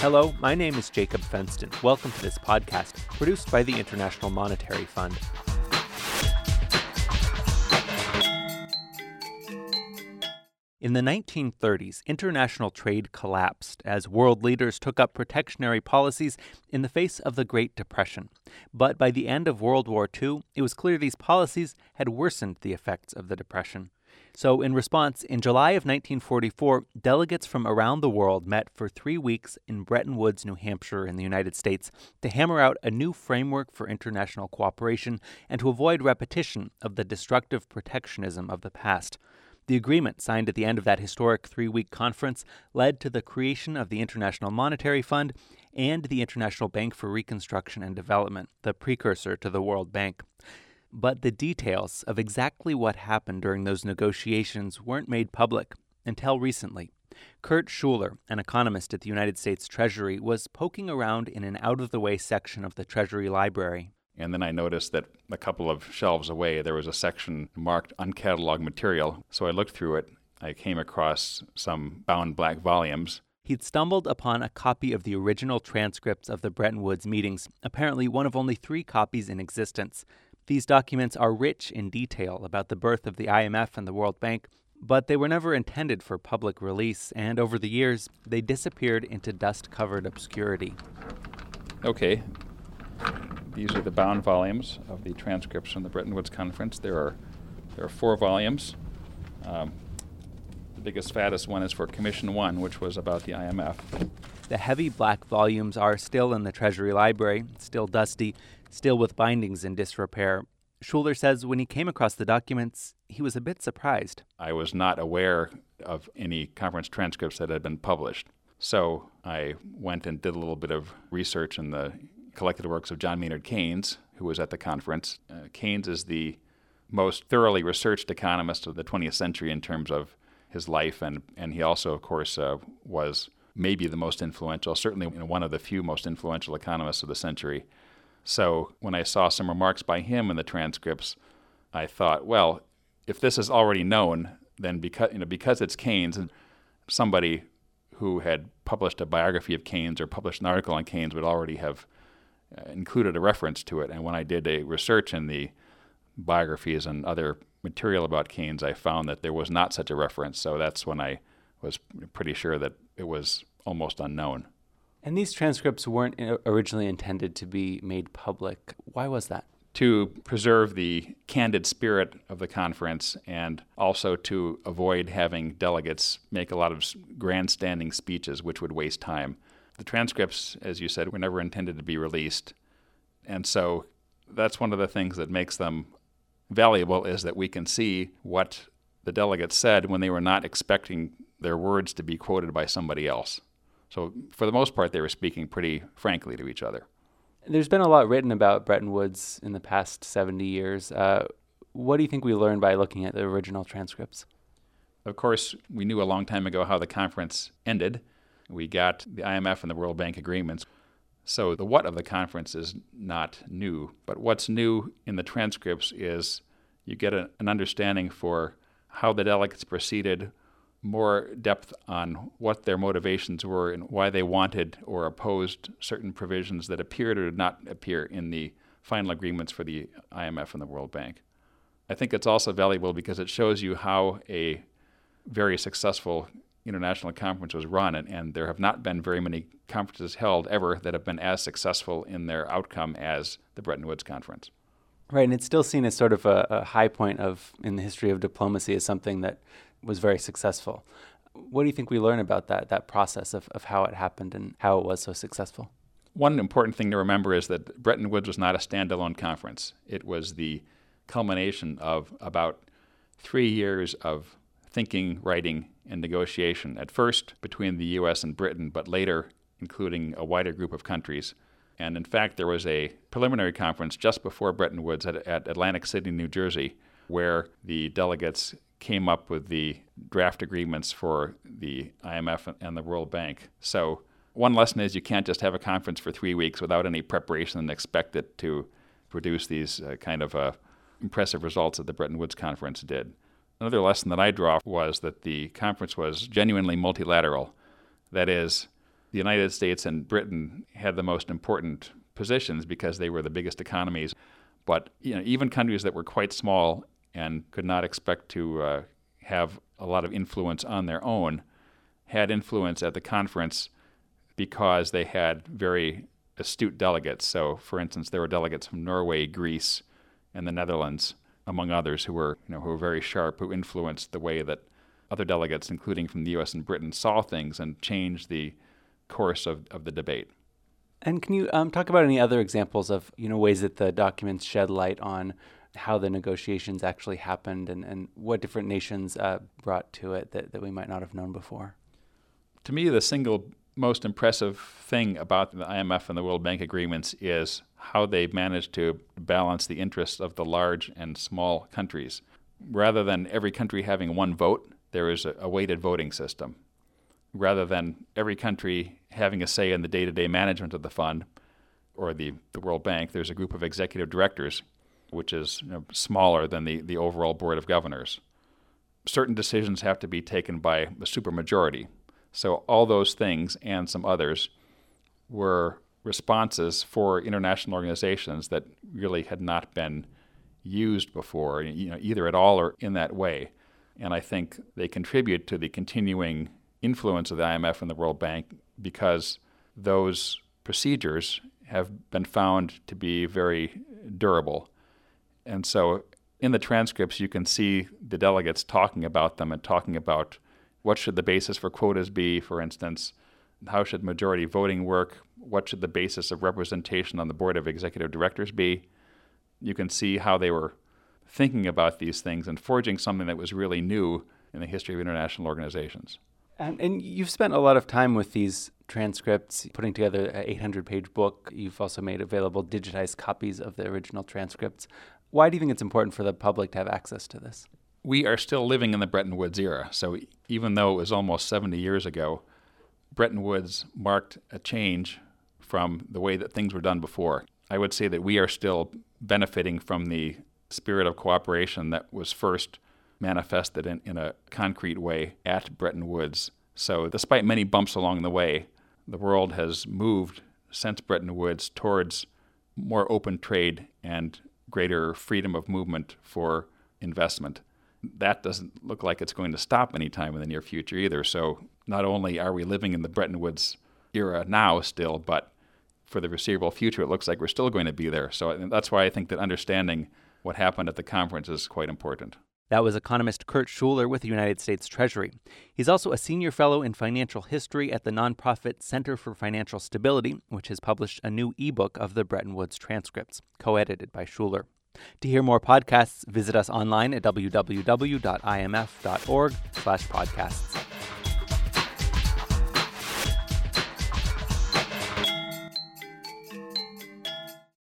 Hello, my name is Jacob Fenston. Welcome to this podcast produced by the International Monetary Fund. In the 1930s, international trade collapsed as world leaders took up protectionary policies in the face of the Great Depression. But by the end of World War II, it was clear these policies had worsened the effects of the Depression. So, in response, in July of 1944, delegates from around the world met for three weeks in Bretton Woods, New Hampshire, in the United States, to hammer out a new framework for international cooperation and to avoid repetition of the destructive protectionism of the past. The agreement signed at the end of that historic three week conference led to the creation of the International Monetary Fund and the International Bank for Reconstruction and Development, the precursor to the World Bank. But the details of exactly what happened during those negotiations weren't made public until recently. Kurt Schuler, an economist at the United States Treasury, was poking around in an out of the way section of the Treasury Library and then I noticed that a couple of shelves away, there was a section marked uncatalogued material. So I looked through it. I came across some bound black volumes. He'd stumbled upon a copy of the original transcripts of the Bretton Woods meetings, apparently one of only three copies in existence. These documents are rich in detail about the birth of the IMF and the World Bank, but they were never intended for public release, and over the years, they disappeared into dust covered obscurity. Okay, these are the bound volumes of the transcripts from the Bretton Woods Conference. There are there are four volumes. Um, the biggest, fattest one is for Commission One, which was about the IMF. The heavy black volumes are still in the Treasury Library, still dusty, still with bindings in disrepair. Schuler says when he came across the documents, he was a bit surprised. I was not aware of any conference transcripts that had been published. So I went and did a little bit of research in the collected works of John Maynard Keynes, who was at the conference. Uh, Keynes is the most thoroughly researched economist of the 20th century in terms of his life, and, and he also, of course, uh, was maybe the most influential, certainly one of the few most influential economists of the century. So when I saw some remarks by him in the transcripts, I thought, well, if this is already known, then because you know because it's Keynes and somebody who had published a biography of Keynes or published an article on Keynes would already have uh, included a reference to it. And when I did a research in the biographies and other material about Keynes, I found that there was not such a reference. So that's when I was pretty sure that it was almost unknown. And these transcripts weren't uh, originally intended to be made public. Why was that? To preserve the candid spirit of the conference and also to avoid having delegates make a lot of grandstanding speeches, which would waste time. The transcripts, as you said, were never intended to be released. And so that's one of the things that makes them valuable is that we can see what the delegates said when they were not expecting their words to be quoted by somebody else. So, for the most part, they were speaking pretty frankly to each other. There's been a lot written about Bretton Woods in the past 70 years. Uh, what do you think we learned by looking at the original transcripts? Of course, we knew a long time ago how the conference ended. We got the IMF and the World Bank agreements. So the what of the conference is not new, but what's new in the transcripts is you get a, an understanding for how the delegates proceeded, more depth on what their motivations were and why they wanted or opposed certain provisions that appeared or did not appear in the final agreements for the IMF and the World Bank. I think it's also valuable because it shows you how a very successful international conference was run, and, and there have not been very many conferences held ever that have been as successful in their outcome as the Bretton Woods Conference. Right, and it's still seen as sort of a, a high point of in the history of diplomacy as something that was very successful. What do you think we learn about that that process of, of how it happened and how it was so successful? One important thing to remember is that Bretton Woods was not a standalone conference. It was the culmination of about three years of thinking, writing, and negotiation, at first between the U.S. and Britain, but later including a wider group of countries. And in fact, there was a preliminary conference just before Bretton Woods at, at Atlantic City, New Jersey, where the delegates came up with the draft agreements for the IMF and the World Bank. So, one lesson is you can't just have a conference for three weeks without any preparation and expect it to produce these uh, kind of uh, impressive results that the Bretton Woods Conference did. Another lesson that I draw was that the conference was genuinely multilateral. That is, the United States and Britain had the most important positions because they were the biggest economies. But you know, even countries that were quite small and could not expect to uh, have a lot of influence on their own had influence at the conference because they had very astute delegates. So, for instance, there were delegates from Norway, Greece, and the Netherlands, among others, who were you know who were very sharp, who influenced the way that other delegates, including from the U.S. and Britain, saw things and changed the course of, of the debate. And can you um, talk about any other examples of you know ways that the documents shed light on how the negotiations actually happened and, and what different nations uh, brought to it that, that we might not have known before? To me, the single most impressive thing about the IMF and the World Bank agreements is how they managed to balance the interests of the large and small countries. Rather than every country having one vote, there is a, a weighted voting system. Rather than every country having a say in the day to day management of the fund or the, the World Bank, there's a group of executive directors, which is you know, smaller than the, the overall board of governors. Certain decisions have to be taken by a supermajority, so, all those things and some others were responses for international organizations that really had not been used before, you know, either at all or in that way. And I think they contribute to the continuing influence of the IMF and the World Bank because those procedures have been found to be very durable. And so in the transcripts, you can see the delegates talking about them and talking about what should the basis for quotas be, for instance? How should majority voting work? What should the basis of representation on the board of executive directors be? You can see how they were thinking about these things and forging something that was really new in the history of international organizations. And, and you've spent a lot of time with these transcripts, putting together an 800 page book. You've also made available digitized copies of the original transcripts. Why do you think it's important for the public to have access to this? we are still living in the Bretton Woods era. So even though it was almost 70 years ago, Bretton Woods marked a change from the way that things were done before. I would say that we are still benefiting from the spirit of cooperation that was first manifested in, in a concrete way at Bretton Woods. So, despite many bumps along the way, the world has moved since Bretton Woods towards more open trade and greater freedom of movement for investment that doesn't look like it's going to stop anytime in the near future either. So not only are we living in the Bretton Woods era now still, but for the foreseeable future, it looks like we're still going to be there. So that's why I think that understanding what happened at the conference is quite important. That was economist Kurt Schuler with the United States Treasury. He's also a senior fellow in financial history at the nonprofit Center for Financial Stability, which has published a new ebook of the Bretton Woods transcripts, co edited by Schuler. To hear more podcasts, visit us online at www.imf.org/podcasts.